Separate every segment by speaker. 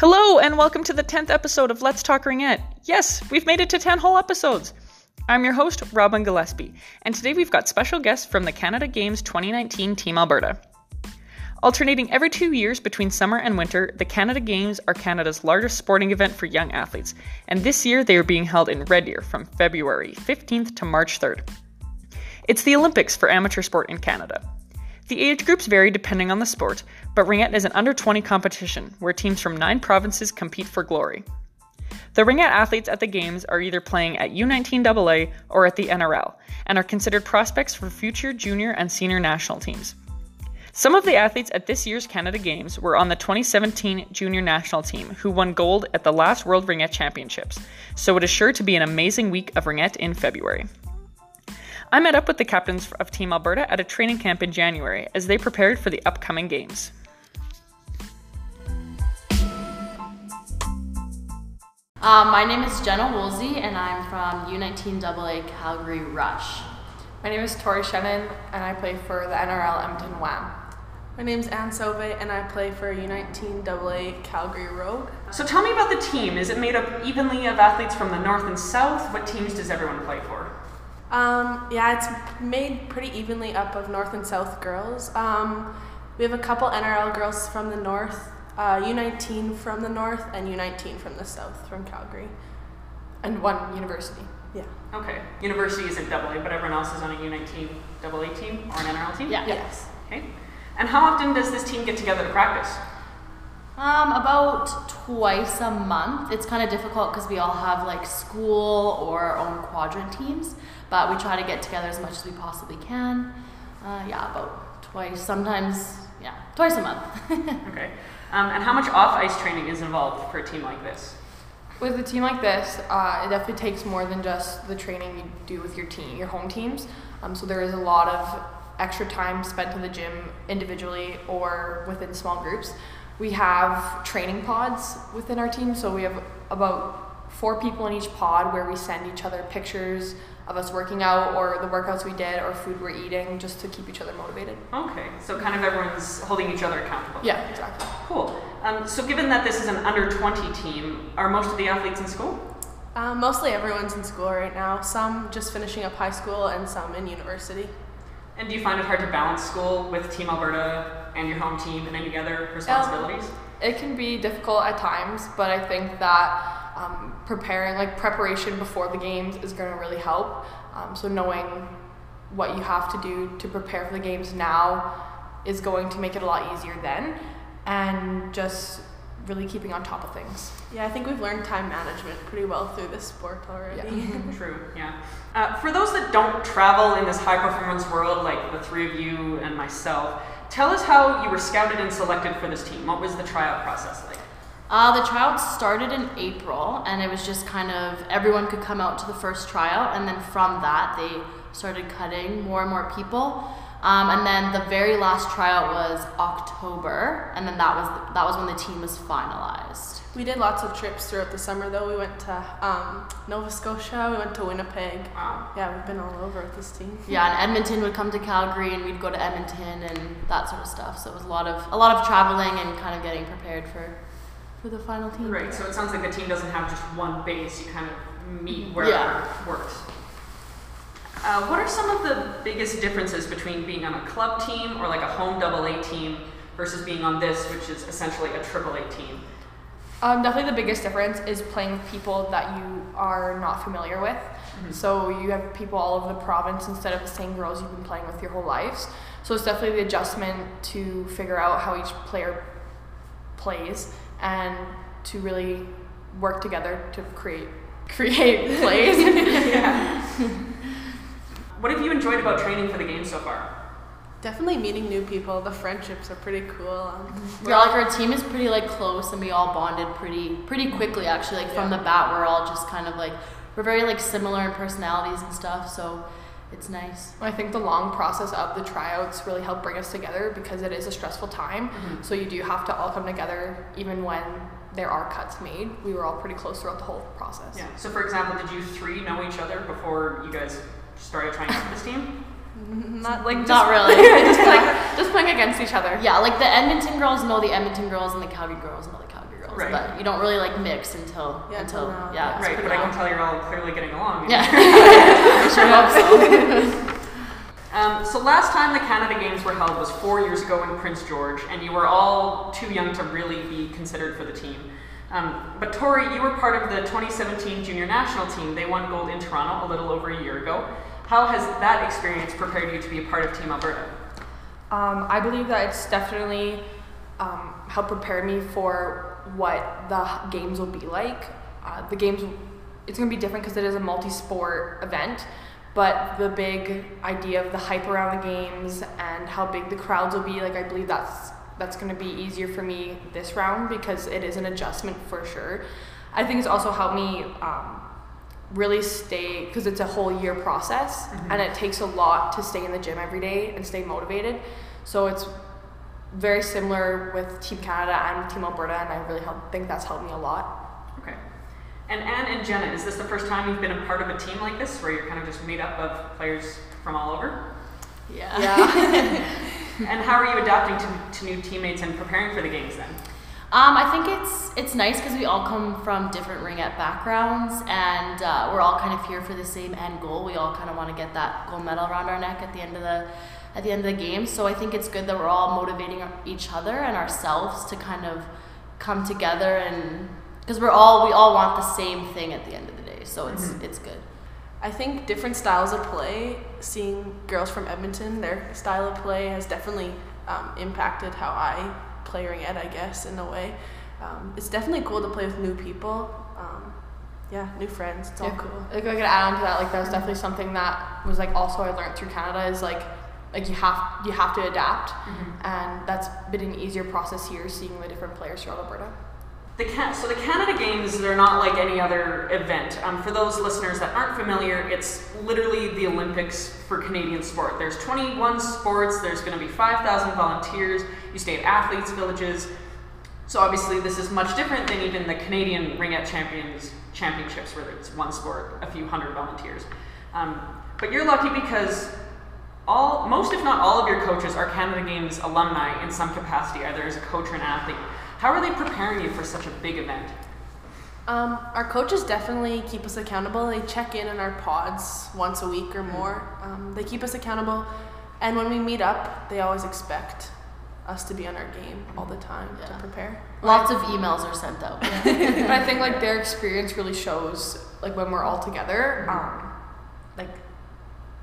Speaker 1: Hello, and welcome to the 10th episode of Let's Talk Ringette. Yes, we've made it to 10 whole episodes. I'm your host, Robin Gillespie, and today we've got special guests from the Canada Games 2019 Team Alberta. Alternating every two years between summer and winter, the Canada Games are Canada's largest sporting event for young athletes, and this year they are being held in Red Deer from February 15th to March 3rd. It's the Olympics for amateur sport in Canada. The age groups vary depending on the sport, but Ringette is an under 20 competition where teams from nine provinces compete for glory. The Ringette athletes at the Games are either playing at U19AA or at the NRL and are considered prospects for future junior and senior national teams. Some of the athletes at this year's Canada Games were on the 2017 junior national team who won gold at the last World Ringette Championships, so it is sure to be an amazing week of Ringette in February. I met up with the captains of Team Alberta at a training camp in January as they prepared for the upcoming games.
Speaker 2: Um, my name is Jenna Woolsey, and I'm from U19AA Calgary Rush.
Speaker 3: My name is Tori Shannon, and I play for the NRL Edmonton Wham.
Speaker 4: My name's Anne Sauve, and I play for U19AA Calgary Rogue.
Speaker 1: So tell me about the team. Is it made up evenly of athletes from the north and south? What teams does everyone play for?
Speaker 4: Um, yeah, it's made pretty evenly up of North and South girls. Um, we have a couple NRL girls from the north, uh, U19 from the north, and U19 from the south, from Calgary.
Speaker 3: And one university.
Speaker 4: Yeah.
Speaker 1: Okay. University isn't double A, but everyone else is on a U19 double A team or an NRL team?
Speaker 2: Yeah.
Speaker 4: Yes.
Speaker 1: Okay. And how often does this team get together to practice?
Speaker 2: Um, about twice a month. It's kind of difficult because we all have like school or our own quadrant teams, but we try to get together as much as we possibly can. Uh, yeah, about twice, sometimes, yeah, twice a month.
Speaker 1: Okay. Um, and how much off ice training is involved for a team like this?
Speaker 3: With a team like this, uh, it definitely takes more than just the training you do with your team, your home teams. Um, so there is a lot of extra time spent in the gym individually or within small groups. We have training pods within our team, so we have about four people in each pod where we send each other pictures of us working out or the workouts we did or food we're eating just to keep each other motivated.
Speaker 1: Okay. So kind of everyone's holding each other accountable.
Speaker 3: Yeah, exactly.
Speaker 1: Cool. Um, so given that this is an under 20 team, are most of the athletes in school?
Speaker 4: Uh, mostly everyone's in school right now. Some just finishing up high school, and some in university.
Speaker 1: And do you find it hard to balance school with Team Alberta and your home team and any other responsibilities?
Speaker 3: It can be difficult at times, but I think that um, preparing, like preparation before the games, is going to really help. Um, so knowing what you have to do to prepare for the games now is going to make it a lot easier then, and just really keeping on top of things.
Speaker 4: Yeah, I think we've learned time management pretty well through this sport already. Yeah.
Speaker 1: True, yeah. Uh, for those that don't travel in this high performance world, like the three of you and myself, tell us how you were scouted and selected for this team. What was the tryout process like?
Speaker 2: Uh, the tryouts started in April, and it was just kind of everyone could come out to the first tryout, and then from that they started cutting more and more people. Um, and then the very last tryout was October, and then that was that was when the team was finalized.
Speaker 4: We did lots of trips throughout the summer, though. We went to um, Nova Scotia, we went to Winnipeg.
Speaker 1: Wow.
Speaker 4: Yeah, we've been all over with this team.
Speaker 2: Yeah, and Edmonton would come to Calgary, and we'd go to Edmonton and that sort of stuff. So it was a lot of a lot of traveling and kind of getting prepared for for the final team.
Speaker 1: Right, so it sounds like the team doesn't have just one base, you kind of meet wherever
Speaker 2: Yeah.
Speaker 1: it works. Uh, what are some of the biggest differences between being on a club team or like a home double A team versus being on this, which is essentially a triple A team?
Speaker 3: Um, definitely the biggest difference is playing with people that you are not familiar with. So you have people all over the province instead of the same girls you've been playing with your whole lives. So it's definitely the adjustment to figure out how each player plays and to really work together to create create plays.
Speaker 1: What have you enjoyed about training for the game so far?
Speaker 4: Definitely meeting new people. The friendships are pretty cool. Um,
Speaker 2: Yeah, like our team is pretty like close, and we all bonded pretty pretty quickly. Actually, like from the bat, we're all just kind of like we're very like similar in personalities and stuff. So it's nice.
Speaker 3: I think the long process of the tryouts really helped bring us together because it is a stressful time. So you do have to all come together even when there are cuts made. We were all pretty close throughout the whole process.
Speaker 1: Yeah. So, for example, did you three know each other before you guys started trying out for this team?
Speaker 4: not
Speaker 3: Like just,
Speaker 2: Not really.
Speaker 3: just playing, just playing against each other.
Speaker 2: Yeah, like the Edmonton girls know the Edmonton girls, and the Calgary girls know the Calgary girls.
Speaker 1: Right.
Speaker 2: but you don't really like mix until
Speaker 4: Yeah,
Speaker 2: until
Speaker 4: until now,
Speaker 2: yeah.
Speaker 4: yeah.
Speaker 2: it's
Speaker 1: Right,
Speaker 2: pretty
Speaker 1: but I can tell you're all clearly getting along.
Speaker 2: Yeah, I sure hope so.
Speaker 1: Um, so last time the Canada Games were held was four years ago in Prince George, and you were all too young to really be considered for the team. Um, but Tori, you were part of the 2017 junior national team. They won gold in Toronto a little over a year ago. How has that experience prepared you to be a part of Team Alberta?
Speaker 3: Um, I believe that it's definitely um, helped prepare me for what the games will be like. Uh, the games, it's going to be different because it is a multi-sport event, but the big idea of the hype around the games and how big the crowds will be, like I believe that's that's going to be easier for me this round because it is an adjustment for sure. I think it's also helped me um, really stay because it's a whole year process and it takes a lot to stay in the gym every day and stay motivated. So it's very similar with Team Canada and with Team Alberta, and I really help, think that's helped me a lot.
Speaker 1: Okay. And Anne and Jenna, is this the first time you've been a part of a team like this, where you're kind of just made up of players from all over?
Speaker 2: Yeah.
Speaker 3: Yeah.
Speaker 1: And how are you adapting to, to new teammates and preparing for the games then?
Speaker 2: Um, I think it's it's nice because we all come from different ringette backgrounds, and uh, we're all kind of here for the same end goal. We all kind of want to get that gold medal around our neck at the end of the at the end of the game. So I think it's good that we're all motivating each other and ourselves to kind of come together and because we're all we all want the same thing at the end of the day. So it's it's good.
Speaker 4: I think different styles of play, seeing girls from Edmonton, their style of play has definitely um, impacted how I play ringette, I guess, in a way. Um, it's definitely cool to play with new people. Um, yeah, new friends. It's all
Speaker 3: Yeah.
Speaker 4: cool.
Speaker 3: Like I could add on to that, like that was definitely something that was like also I learned through Canada is like like you have you have to adapt, and that's been an easier process here, seeing the different players throughout Alberta.
Speaker 1: The Can- so the Canada Games, they're not like any other event. Um, for those listeners that aren't familiar, it's literally the Olympics for Canadian sport. There's 21 sports. There's going to be 5,000 volunteers. You stay at athletes' villages. So obviously, this is much different than even the Canadian Ringette Champions Championships, where it's one sport, a few hundred volunteers. Um, but you're lucky because all, most if not all of your coaches are Canada Games alumni in some capacity, either as a coach or an athlete. How are they preparing you for such a big event?
Speaker 4: Um, our coaches definitely keep us accountable. They check in on our pods once a week or more. Um, they keep us accountable, and when we meet up, they always expect us to be on our game all the time
Speaker 2: Yeah.
Speaker 4: to prepare.
Speaker 2: Lots of emails are sent out.
Speaker 3: but I think like their experience really shows like when we're all together, um, like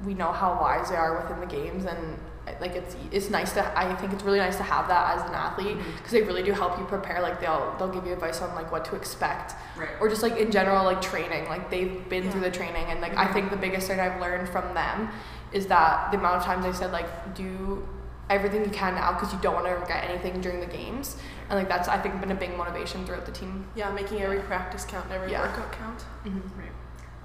Speaker 3: we know how wise they are within the games and like it's it's nice to I think it's really nice to have that as an athlete mm-hmm. because they really do help you prepare like they'll they'll give you advice on like what to expect
Speaker 1: Right.
Speaker 3: or just like in general like training like they've been through the training and like I mm-hmm. think the biggest thing I've learned from them is that the amount of times they said like do everything you can now because you don't want to forget anything during the games and like that's I think been a big motivation throughout the team
Speaker 4: Yeah, making every practice count, and every
Speaker 3: Yeah.
Speaker 4: workout count. Mm-hmm.
Speaker 1: Right.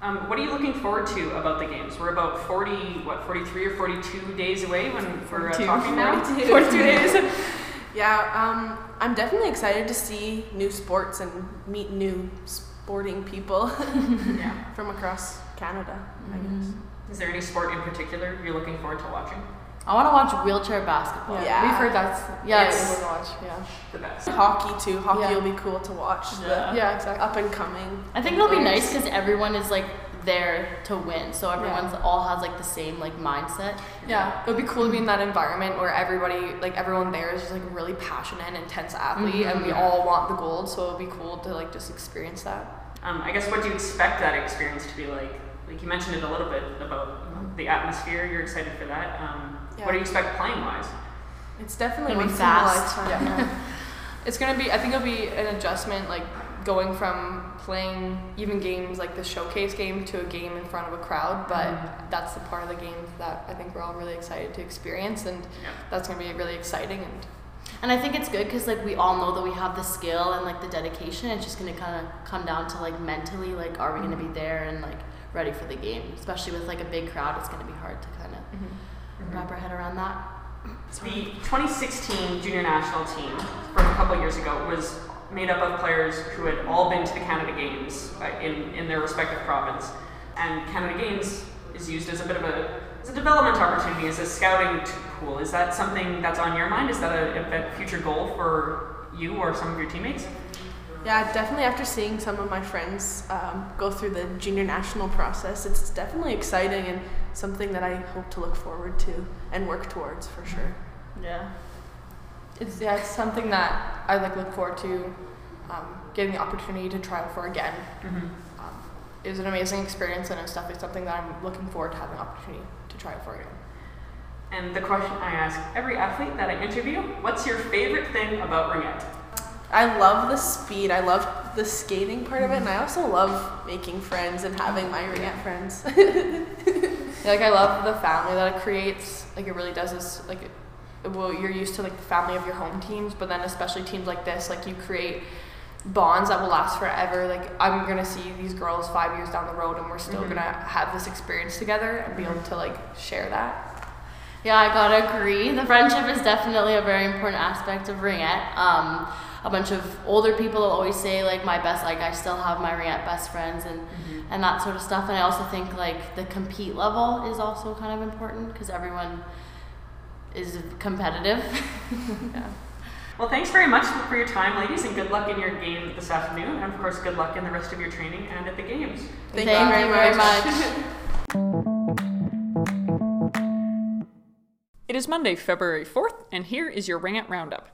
Speaker 1: Um, what are you looking forward to about the games? We're about 40, what, 43 or 42 days away when we're uh,
Speaker 3: 42.
Speaker 1: talking now?
Speaker 4: 42 days. yeah, um, I'm definitely excited to see new sports and meet new sporting people
Speaker 1: Yeah.
Speaker 4: from across Canada,
Speaker 2: Mm-hmm.
Speaker 4: guess.
Speaker 1: Is there any sport in particular you're looking forward to watching?
Speaker 2: I want to watch wheelchair basketball.
Speaker 4: Yeah.
Speaker 3: we've heard that's
Speaker 2: Yeah,
Speaker 3: yeah,
Speaker 2: it's-
Speaker 3: to watch. Yeah,
Speaker 1: The best.
Speaker 4: Hockey too. Hockey
Speaker 3: Yeah.
Speaker 4: will be cool to watch.
Speaker 2: Yeah.
Speaker 3: yeah, exactly.
Speaker 4: up and coming.
Speaker 2: I think it'll be nice because everyone is like there to win, so everyone's all has like the same like mindset.
Speaker 3: Yeah, it would be cool to be in that environment where everybody, like everyone there, is just like a really passionate, and intense athlete, and we all want the gold. So it would be cool to like just experience that.
Speaker 1: Um, I guess what do you expect that experience to be like? Like you mentioned it a little bit about the atmosphere. You're excited for that. Um,
Speaker 4: Yeah.
Speaker 1: What do you expect playing wise?
Speaker 4: It's definitely
Speaker 2: Gonna be
Speaker 4: in a
Speaker 2: fast.
Speaker 4: lifetime.
Speaker 3: Yeah. it's gonna be. I think it'll be an adjustment, like going from playing even games like the showcase game to a game in front of a crowd. But that's the part of the game that I think we're all really excited to experience, and
Speaker 1: Yeah.
Speaker 3: that's gonna be really exciting. And
Speaker 2: And I think it's good because like we all know that we have the skill and like the dedication. It's just gonna kind of come down to like mentally, like are we gonna be there and like ready for the game? Especially with like a big crowd, it's gonna be hard to kind of wrap our head around that.
Speaker 1: The 2016 junior national team from a couple years ago was made up of players who had all been to the Canada Games uh, in, in their respective province. And Canada Games is used as a bit of a, as a development opportunity, as a scouting t- pool. Is that something that's on your mind? Is that a, a future goal for you or some of your teammates?
Speaker 4: Yeah, definitely after seeing some of my friends um, go through the junior national process, it's definitely exciting and something that I hope to look forward to and work towards for sure.
Speaker 2: Yeah.
Speaker 3: It's yeah, it's something that I like look forward to um, getting the opportunity to try out for again.
Speaker 1: Mm-hmm.
Speaker 3: Um, it was an amazing experience and it's definitely something that I'm looking forward to having the opportunity to try it for again.
Speaker 1: And the question I ask every athlete that I interview what's your favorite thing about ringette?
Speaker 4: I love the speed. I love the skating part of it, and I also love making friends and having my ringette friends.
Speaker 3: Yeah, like I love the family that it creates. Like it really does this. Like, it, well, you're used to like the family of your home teams, but then especially teams like this, like you create bonds that will last forever. Like I'm gonna see these girls five years down the road, and we're still
Speaker 1: Mhm.
Speaker 3: gonna have this experience together and be able to like share that.
Speaker 2: Yeah, I gotta agree. The friendship is definitely a very important aspect of ringette. Um, a bunch of older people will always say like my best, like I still have my ringette best friends and and that sort of stuff. And I also think like the compete level is also kind of important because everyone is competitive.
Speaker 3: Yeah.
Speaker 1: Well, thanks very much for your time, ladies, and good luck in your game this afternoon. And of course, good luck in the rest of your training and at the games.
Speaker 4: Thank,
Speaker 2: Thank
Speaker 4: you very much.
Speaker 1: It is Monday, February 4th, and here is your Ringette Roundup.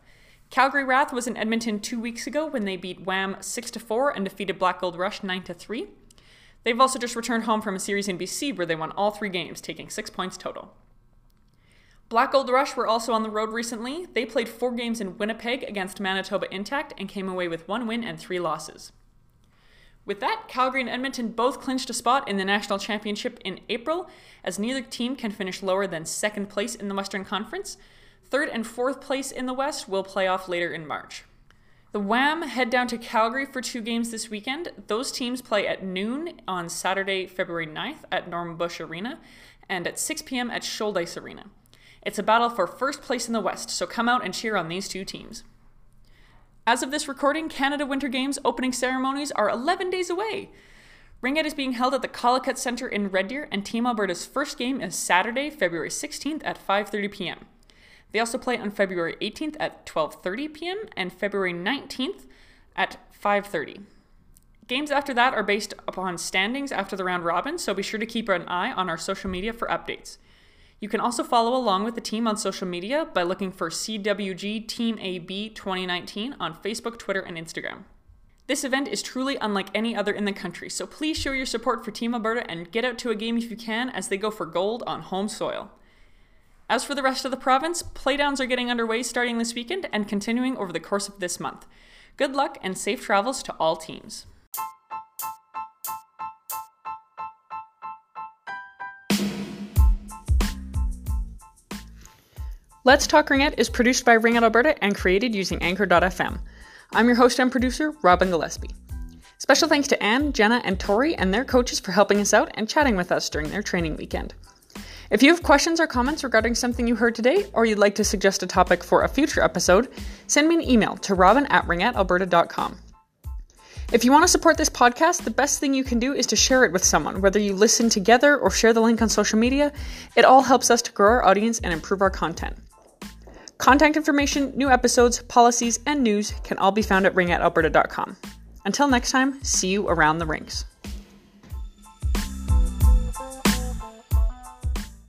Speaker 1: Calgary RATH was in Edmonton two weeks ago when they beat Wham 6 4 and defeated Black Gold Rush 9 3. They've also just returned home from a series in BC where they won all three games, taking six points total. Black Gold Rush were also on the road recently. They played four games in Winnipeg against Manitoba Intact and came away with one win and three losses. With that, Calgary and Edmonton both clinched a spot in the national championship in April, as neither team can finish lower than second place in the Western Conference. Third and fourth place in the West will play off later in March. The Wham head down to Calgary for two games this weekend. Those teams play at noon on Saturday, February 9th at Norma Bush Arena and at 6 p.m. at Shouldice Arena. It's a battle for first place in the West, so come out and cheer on these two teams. As of this recording, Canada Winter Games opening ceremonies are 11 days away. Ringette is being held at the Collicutt Centre in Red Deer, and Team Alberta's first game is Saturday, February 16th at 5:30 p.m. They also play on February 18th at 12:30 p.m. and February 19th at 5:30. Games after that are based upon standings after the round robin, so be sure to keep an eye on our social media for updates. You can also follow along with the team on social media by looking for CWG Team AB 2019 on Facebook, Twitter, and Instagram. This event is truly unlike any other in the country, so please show your support for Team Alberta and get out to a game if you can as they go for gold on home soil. As for the rest of the province, playdowns are getting underway starting this weekend and continuing over the course of this month. Good luck and safe travels to all teams. Let's Talk Ringette is produced by Ringette Alberta and created using Anchor.fm. I'm your host and producer, Robin Gillespie. Special thanks to Anne, Jenna, and Tori and their coaches for helping us out and chatting with us during their training weekend. If you have questions or comments regarding something you heard today, or you'd like to suggest a topic for a future episode, send me an email to robin at ringettealberta.com. If you want to support this podcast, the best thing you can do is to share it with someone, whether you listen together or share the link on social media. It all helps us to grow our audience and improve our content. Contact information, new episodes, policies, and news can all be found at ringettealberta.com. Until next time, see you around the rinks.